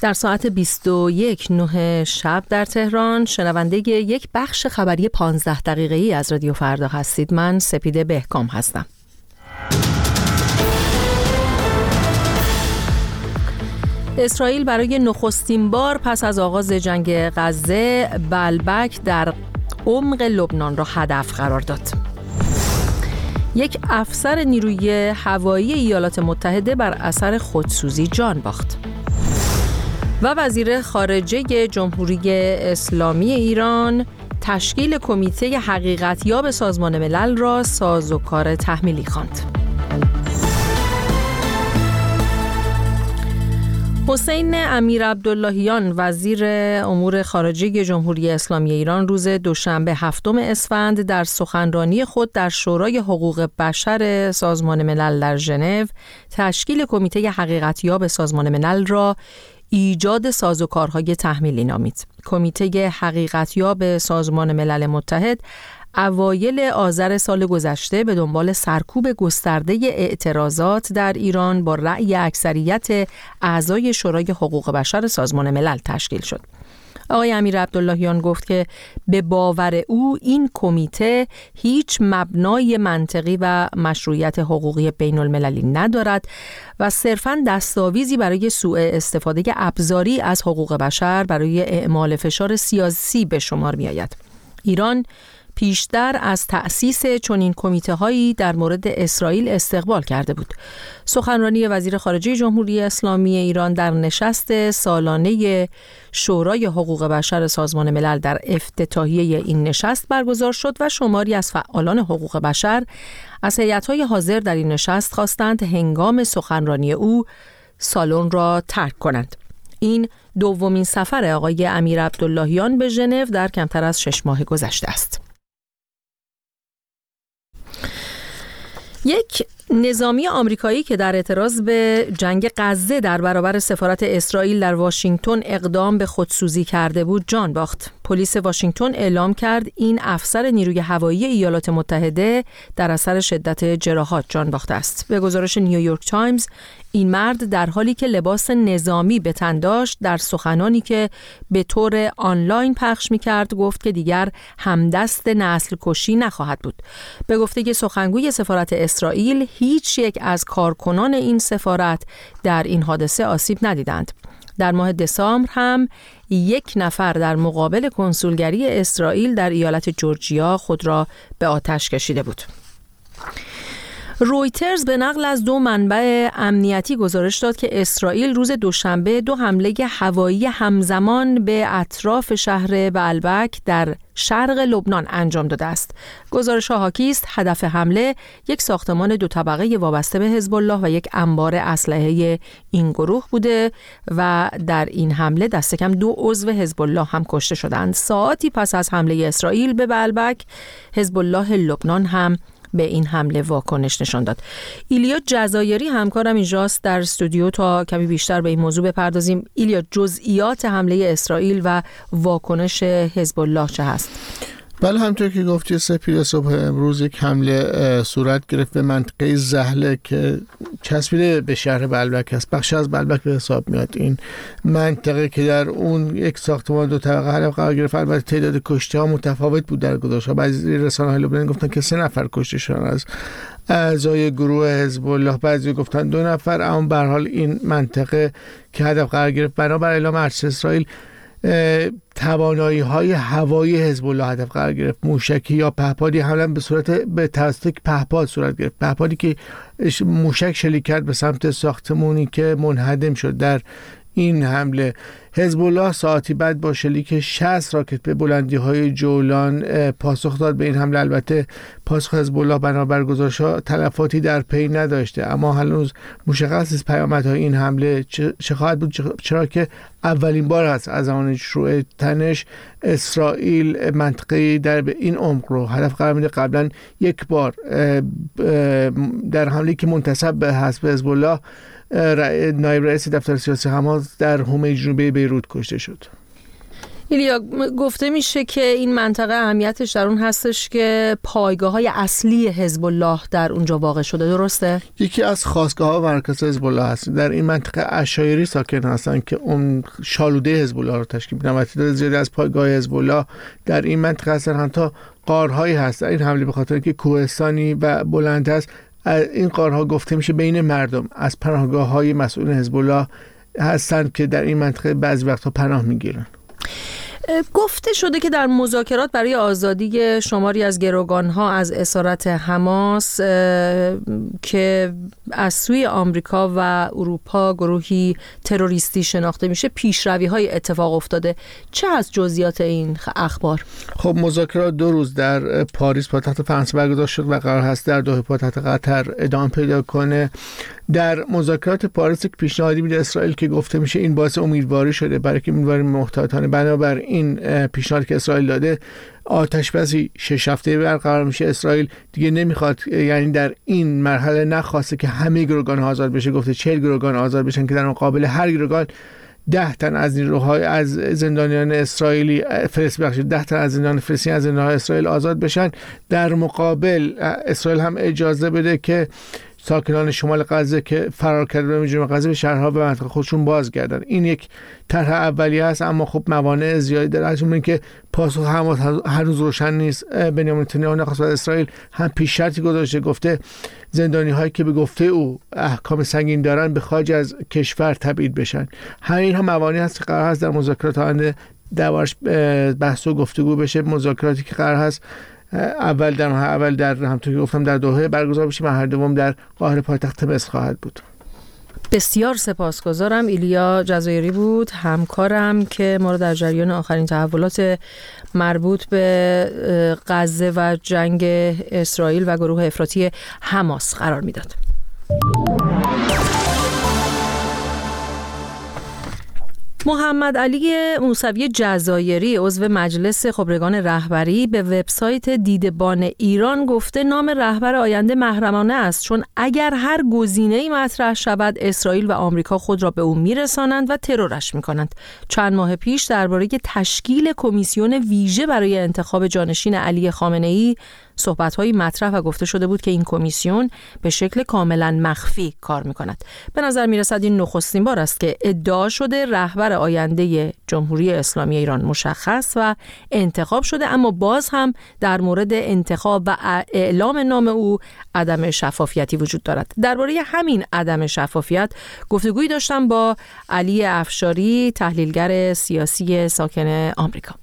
در ساعت 21 نه شب در تهران شنونده یک بخش خبری 15 دقیقه ای از رادیو فردا هستید من سپیده بهکام هستم اسرائیل برای نخستین بار پس از آغاز جنگ غزه بلبک در عمق لبنان را هدف قرار داد. یک افسر نیروی هوایی ایالات متحده بر اثر خودسوزی جان باخت. و وزیر خارجه جمهوری اسلامی ایران تشکیل کمیته حقیقتیاب سازمان ملل را سازوکار تحمیلی خواند. حسین امیر عبداللهیان وزیر امور خارجه جمهوری اسلامی ایران روز دوشنبه هفتم اسفند در سخنرانی خود در شورای حقوق بشر سازمان ملل در ژنو تشکیل کمیته حقیقتیاب سازمان ملل را ایجاد سازوکارهای تحمیلی نامید. کمیته حقیقتیاب سازمان ملل متحد اوایل آذر سال گذشته به دنبال سرکوب گسترده اعتراضات در ایران با رأی اکثریت اعضای شورای حقوق بشر سازمان ملل تشکیل شد. آقای امیر عبداللهیان گفت که به باور او این کمیته هیچ مبنای منطقی و مشروعیت حقوقی بین المللی ندارد و صرفا دستاویزی برای سوء استفاده ابزاری از حقوق بشر برای اعمال فشار سیاسی به شمار می آید. ایران پیشتر از تأسیس چنین کمیته هایی در مورد اسرائیل استقبال کرده بود. سخنرانی وزیر خارجه جمهوری اسلامی ایران در نشست سالانه شورای حقوق بشر سازمان ملل در افتتاحیه این نشست برگزار شد و شماری از فعالان حقوق بشر از های حاضر در این نشست خواستند هنگام سخنرانی او سالن را ترک کنند. این دومین سفر آقای امیر عبداللهیان به ژنو در کمتر از شش ماه گذشته است. یک نظامی آمریکایی که در اعتراض به جنگ غزه در برابر سفارت اسرائیل در واشنگتن اقدام به خودسوزی کرده بود جان باخت. پلیس واشنگتن اعلام کرد این افسر نیروی هوایی ایالات متحده در اثر شدت جراحات جان باخته است. به گزارش نیویورک تایمز این مرد در حالی که لباس نظامی به تن داشت در سخنانی که به طور آنلاین پخش می کرد گفت که دیگر همدست نسل کشی نخواهد بود. به گفته سخنگوی سفارت اسرائیل هیچ یک از کارکنان این سفارت در این حادثه آسیب ندیدند. در ماه دسامبر هم یک نفر در مقابل کنسولگری اسرائیل در ایالت جورجیا خود را به آتش کشیده بود. رویترز به نقل از دو منبع امنیتی گزارش داد که اسرائیل روز دوشنبه دو حمله هوایی همزمان به اطراف شهر بلبک در شرق لبنان انجام داده است. گزارش ها است هدف حمله یک ساختمان دو طبقه وابسته به حزب الله و یک انبار اسلحه این گروه بوده و در این حمله دست کم دو عضو حزب الله هم کشته شدند. ساعتی پس از حمله اسرائیل به بلبک حزب الله لبنان هم به این حمله واکنش نشان داد. ایلیا جزایری همکارم اینجاست در استودیو تا کمی بیشتر به این موضوع بپردازیم. ایلیا جزئیات حمله اسرائیل و واکنش حزب الله چه هست؟ بله همطور که گفتی سپید صبح امروز یک حمله صورت گرفت به منطقه زهله که چسبیده به شهر بلبک است. بخش از بلبک به حساب میاد این منطقه که در اون یک ساختمان دو طبقه هدف قرار گرفت البته تعداد کشته ها متفاوت بود در ها بعضی رسانه های لبنان گفتن که سه نفر کشته شدن از اعضای گروه حزب الله. بعضی گفتن دو نفر اما به حال این منطقه که هدف قرار گرفت بنابر اعلام ارتش اسرائیل توانایی های هوایی حزب الله هدف قرار گرفت. موشکی یا پهپادی حملا به صورت به توسط پهپاد صورت گرفت. پهپادی که موشک شلیک کرد به سمت ساختمونی که منهدم شد. در این حمله حزب الله ساعتی بعد با شلیک 60 راکت به بلندی های جولان پاسخ داد به این حمله. البته پاسخ حزب الله بنابر گزارش تلفاتی در پی نداشته. اما هنوز مشخص نیست پیامدهای این حمله چه خواهد بود چرا که اولین بار است از زمان شروع تنش اسرائیل منطقه در به این عمق رو هدف قرار میده. قبلا یک بار در حمله که منتصب به حسب حزب الله نایب رئیس دفتر سیاسی حماس در حومه جنوبی بیروت کشته شد. ایلیا گفته میشه که این منطقه اهمیتش در اون هستش که پایگاه های اصلی حزب الله در اونجا واقع شده. درسته؟ یکی از خواستگاه ها مرکز حزب الله هست. در این منطقه اشایری ساکن هستن که اون شالوده حزب الله رو تشکیل میدن. و تعداد زیادی از پایگاه حزب الله در این منطقه هستن حتی قارهایی هست. این حمله به خاطر که کوهستانی و بلند است این قارها گفته میشه بین مردم از پناهگاه های مسئول حزب الله هستند که در این منطقه بعضی وقتها پناه می‌گیرن. گفته شده که در مذاکرات برای آزادی شماری از ها از اسارت حماس که از سوی آمریکا و اروپا گروهی تروریستی شناخته میشه پیشروی های اتفاق افتاده. چه از جزئیات این اخبار؟ خب مذاکرات دو روز در پاریس پایتخت فرانسه برگزار شد و قرار هست در دوحه پایتخت قطر ادامه پیدا کنه. در مذاکرات پاریس یک پیشنهادی میده اسرائیل که گفته میشه این باعث امیدواری شده برای که امیدواری محتاطانه. بنابر این پیشنهادی که اسرائیل داده آتش بسی شش هفته برقرار میشه. اسرائیل دیگه نمی‌خواد یعنی در این مرحله نخواسته که همه گروگان آزاد بشه. گفته چهل گروگان آزاد بشن که در مقابل هر گروگان ده تن از نیروهای از زندانیان اسرائیلی فلسطین بخشید ده تن از زندان فلسطین از زندان اسرائیل آزاد بشن. در مقابل اسرائیل هم اجازه بده که ساکنان شمال غزه که فرار کرده به جنوب غزه به شهرها به منطقه خودشون بازگردن. این یک طرح اولیه است اما خب موانع زیادی داره. از که پاسخ حماس هنوز روشن نیست. بنیامین نتانیاهو نخست اسرائیل هم پیش شرطی گذاشته گفته زندانی هایی که به گفته او احکام سنگین دارن به خارج از کشور تبعید بشن. همین هم موانعی هست که قرار هست در مذاکرات آینده دربارش بحث و گفتگو بشه. مذاکراتی که قرار هست اول در اول در همطور که گفتم در دوحه برگزار بشه و هر دوم در قاهره پایتخت مصر خواهد بود. بسیار سپاسگزارم. ایلیا جزایری بود. همکارم که ما رو در جریان آخرین تحولات مربوط به غزه و جنگ اسرائیل و گروه افراطی حماس قرار می‌داد. محمد علی موسوی جزایری عضو مجلس خبرگان رهبری به وبسایت دیدبان ایران گفته نام رهبر آینده محرمانه است چون اگر هر گزینه‌ای مطرح شود اسرائیل و آمریکا خود را به او میرسانند و ترورش می‌کنند. چند ماه پیش درباره تشکیل کمیسیون ویژه برای انتخاب جانشین علی خامنه‌ای صحبتهایی مطرح و گفته شده بود که این کمیسیون به شکل کاملا مخفی کار می کند. به نظر می رسد این نخستین بار است که ادعا شده رهبر آینده جمهوری اسلامی ایران مشخص و انتخاب شده اما باز هم در مورد انتخاب و اعلام نام او عدم شفافیتی وجود دارد. درباره همین عدم شفافیت گفتگویی داشتم با علی افشاری تحلیلگر سیاسی ساکن آمریکا.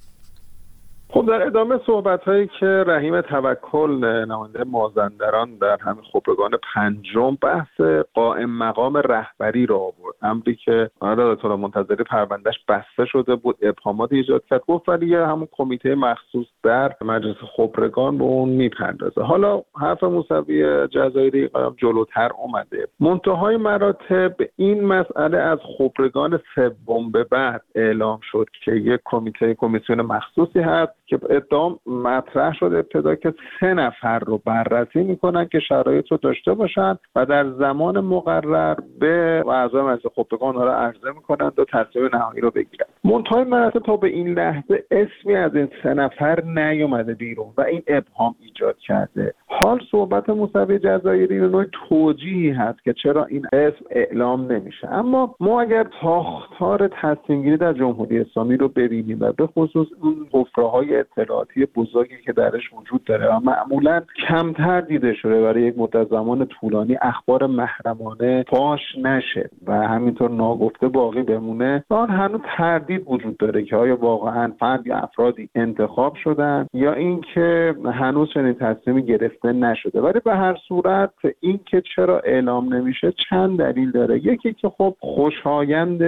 خب در ادامه صحبت هایی که رحیم توکل نماینده مازندران در همین خبرگان پنجم بحث قائم مقام رهبری را آورد. امری که آره منتظری پروندهش بسته شده بود ابهامات ایجاد کرد. گفت ولی همون کمیته مخصوص در مجلس خبرگان به اون می‌پردازه. حالا حرف موسوی جزایری جلوتر اومده. منتهای مراتب این مسئله از خبرگان سوم به بعد اعلام شد که یک کمیته کمیسیون مخصوصی هست که ادام مطرح شده ابتدا که سه نفر رو بررسی می‌کنن که شرایط رو داشته باشن و در زمان مقرر به اعضای مجلس خبرگان رو عرضه می‌کنند و تصمیم نهایی رو بگیرن. منتهای مراتب تا به این لحظه اسمی از این سه نفر نیومده بیرون و این ابهام ایجاد کرده. حال صحبت موسوی جزایری به نوع توجیهی هست که چرا این اسم اعلام نمیشه. اما ما اگر تاختار تصمیم گیری در جمهوری اسلامی رو ببینیم و به خصوص اون های اطلاعاتی بزرگی که درش وجود داره و معمولا کمتر دیده شده برای یک مدت زمان طولانی اخبار محرمانه فاش نشه و همینطور ناگفته باقی بمونه آن هنوز تردید وجود داره که آیا واقعا فرد یا افرادی انتخاب شدن یا اینکه هنوز چنین تصمیمی گرفته نشده. ولی به هر صورت اینکه چرا اعلام نمیشه چند دلیل داره. یکی که خب خوشایند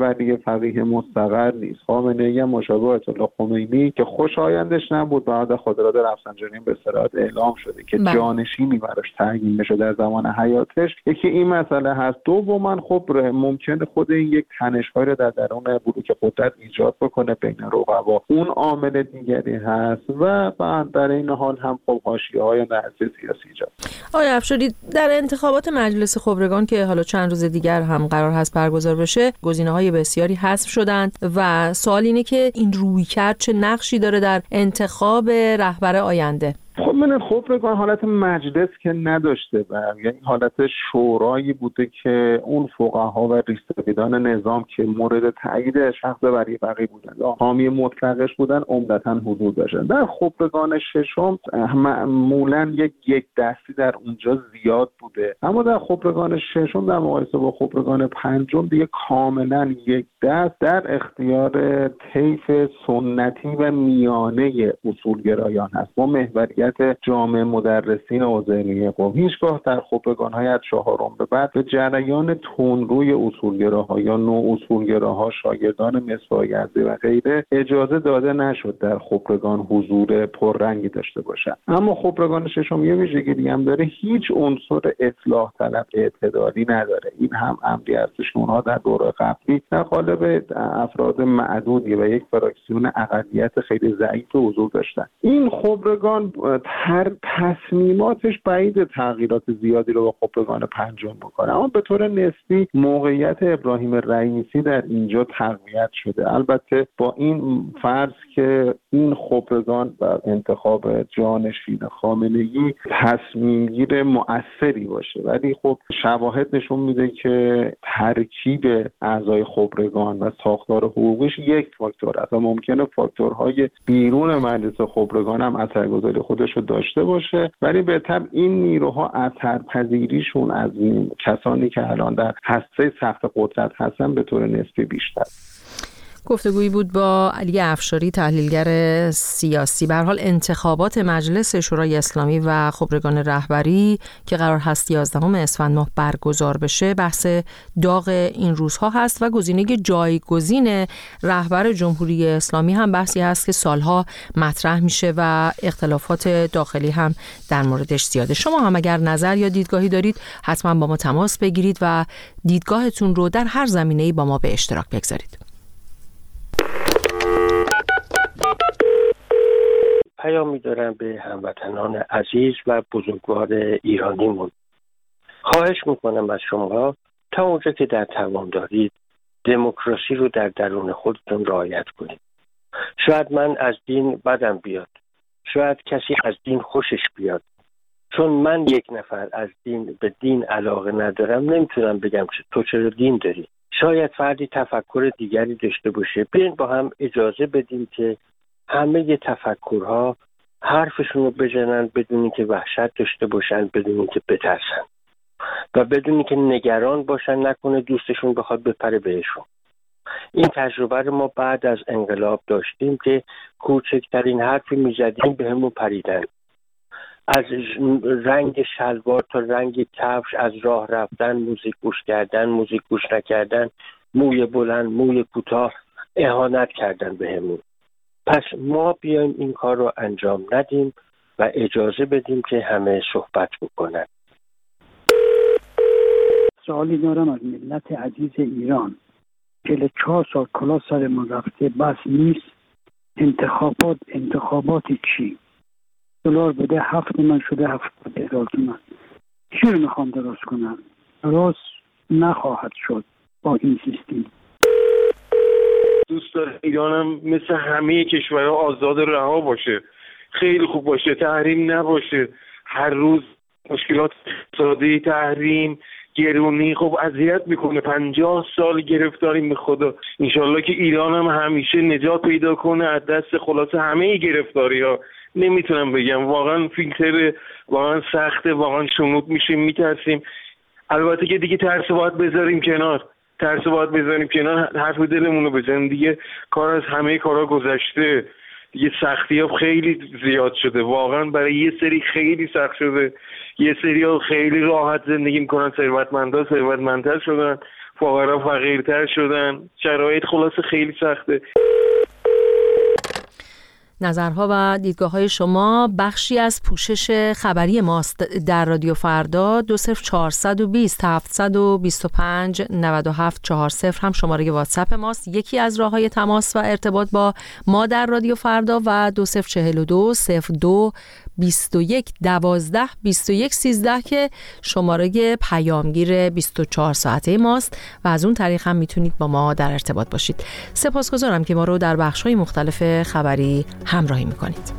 ولی فقیه مستقر نیست. خامنه ای مشابه الله خمینی که خوشایندش نبود. بعد خودراد رفسنجانی به صراحت اعلام شده که بله. جانشینی براش تعیین بشه در زمان حیاتش. یکی این مسئله هست. دوما خب ممکنه خود این یک تنشهایی رو در درون بلوک قدرت ایجاد بکنه بین رقبا اون عامل دیگری هست و بعد در این حال هم خب حاشیه های سیاسی ایجاد آقای افشاری در انتخابات مجلس خبرگان که حالا چند روز دیگر هم قرار هست برگزار بشه گزینه های بسیاری حذف شدند و سوال اینه که این روی کرد چه نقشی داره در انتخاب رهبر آینده. خب من خبرگان حالت مجلس که نداشته و یعنی حالت شورایی بوده که اون فقها و ریستویدان نظام که مورد تایید شخص بری فقی بودن یا حامی مطلقش بودن عمدتا حضور داشتن. در خبرگان ششم معمولا یک یک دستی در اونجا زیاد بوده. اما در خبرگان ششم در مقایسه با خبرگان پنجم دیگه کاملا یک دست در اختیار طیف سنتی و میانه اصولگرایان هست. با محوریت جامعه مدرسین حوزه قوم. هیچگاه در خبرگان های از چهارم به بعد به جریان تونروی اصولگراها یا نو اصولگراها شاگردان مصفایزی و غیره اجازه داده نشد در خبرگان حضور پررنگی داشته باشد. اما خبرگان ششم یه ویژگی دیگه هم داره هیچ عنصر اصلاح طلب اعتدالی نداره. این هم امری هستش اونها در دوره قبلی در قالب افراد معدودی و یک فراکسیون اقلیت خیلی ضعیف حضور داشتن. این خبرگان هر تصمیماتش بعید تغییرات زیادی رو به خبرگان پنجم بکنه. اما به طور نسبی موقعیت ابراهیم رئیسی در اینجا تقویت شده. البته با این فرض که این خبرگان و انتخاب جانشین خامنگی تصمیم گیر مؤثری باشه. ولی خب شواهد نشون میده که ترکیب اعضای خبرگان و ساختار حقوقیش یک فاکتور است و ممکنه فاکتورهای بیرون مجلس خبرگان هم اثرگذاری خودش رو داشته باشه ولی به طب این نیروها اثرپذیریشون از کسانی که الان در هسته سخت قدرت هستن به طور نسبی بیشتر. گفتگویی بود با علی افشاری تحلیلگر سیاسی. به حال انتخابات مجلس شورای اسلامی و خبرگان رهبری که قرار هست 11 اسفند ماه برگزار بشه بحث داغ این روزها هست و گزینه جایگزین رهبر جمهوری اسلامی هم بحثی هست که سالها مطرح میشه و اختلافات داخلی هم در موردش زیاده. شما هم اگر نظر یا دیدگاهی دارید حتما با ما تماس بگیرید و دیدگاهتون رو در هر زمینه‌ای با ما به اشتراک بگذارید. پیامی دارم به هموطنان عزیز و بزرگوار ایرانیمون. خواهش می‌کنم از شما تا اونجا که در توان دارید دموکراسی رو در درون خودتون رعایت کنید. شاید من از دین بدم بیاد. شاید کسی از دین خوشش بیاد. چون من یک نفر از دین به دین علاقه ندارم نمی‌تونم بگم که تو چرا دین داری. شاید فردی تفکر دیگری داشته باشه. بیاین با هم اجازه بدیم که همه تفکرها حرفشون رو بزنن بدونی که وحشت داشته باشن بدونی که بترسن. و بدونی که نگران باشن نکنه دوستشون بخواد بپره بهشون. این تجربه رو ما بعد از انقلاب داشتیم که کوچکترین حرفی می‌زدیم به همون پریدن. از رنگ شلوار تا رنگ کفش از راه رفتن موزیک گوش کردن موزیک گوش نکردن موی بلند موی کوتاه اهانت کردن بهمون. پس ما بیایم این کار رو انجام ندیم و اجازه بدیم که همه صحبت بکنن. سوالی دارم از ملت عزیز ایران. که چهار سال کلا سر ما رفته بس نیست. انتخابات انتخابات چی؟ دلار بده هفت من شده هفت هزار تومن چی رو می‌خوام درست کنم؟ درست نخواهد شد با این سیستم. دوست داره ایرانم مثل همه کشورها آزاد رها باشه. خیلی خوب باشه تحریم نباشه. هر روز مشکلات اقتصادی تحریم گرونی خب اذیت می‌کنه. پنجاه سال گرفتاریم به خدا. انشالله که ایران هم همیشه نجات پیدا کنه از دست خلاصه همه گرفتاری ها نمی‌تونم بگم. واقعا فیلتر واقعا سخته واقعا شنود میشیم میترسیم. البته که دیگه ترس باید بذاریم کنار. ترس باید بذاریم کنار حرف دلمون رو بزنیم. دیگه کار از همه کارا گذشته. دیگه سختی ها خیلی زیاد شده. واقعا برای یه سری خیلی سخت شده. یه سری ها خیلی راحت زندگی می‌کنن. ثروتمندا ثروتمندتر شدن. فقرا فقیرتر شدن. شرایط خلاص خیلی سخته. نظرها و دیدگاه های شما بخشی از پوشش خبری ماست در رادیو فردا دو صفر چهارصد و بیست هفتصد و بیست و پنج نود و هفت چهار صفر هم شماره واتساپ ماست. یکی از راه های تماس و ارتباط با ما در رادیو فردا و دو صفر چهل و دو صفر دو 21 12 21 13 که شماره پیامگیر 24 ساعته ماست و از اون طریق هم می‌تونید با ما در ارتباط باشید. سپاسگزارم که ما رو در بخش های مختلف خبری همراهی می‌کنید.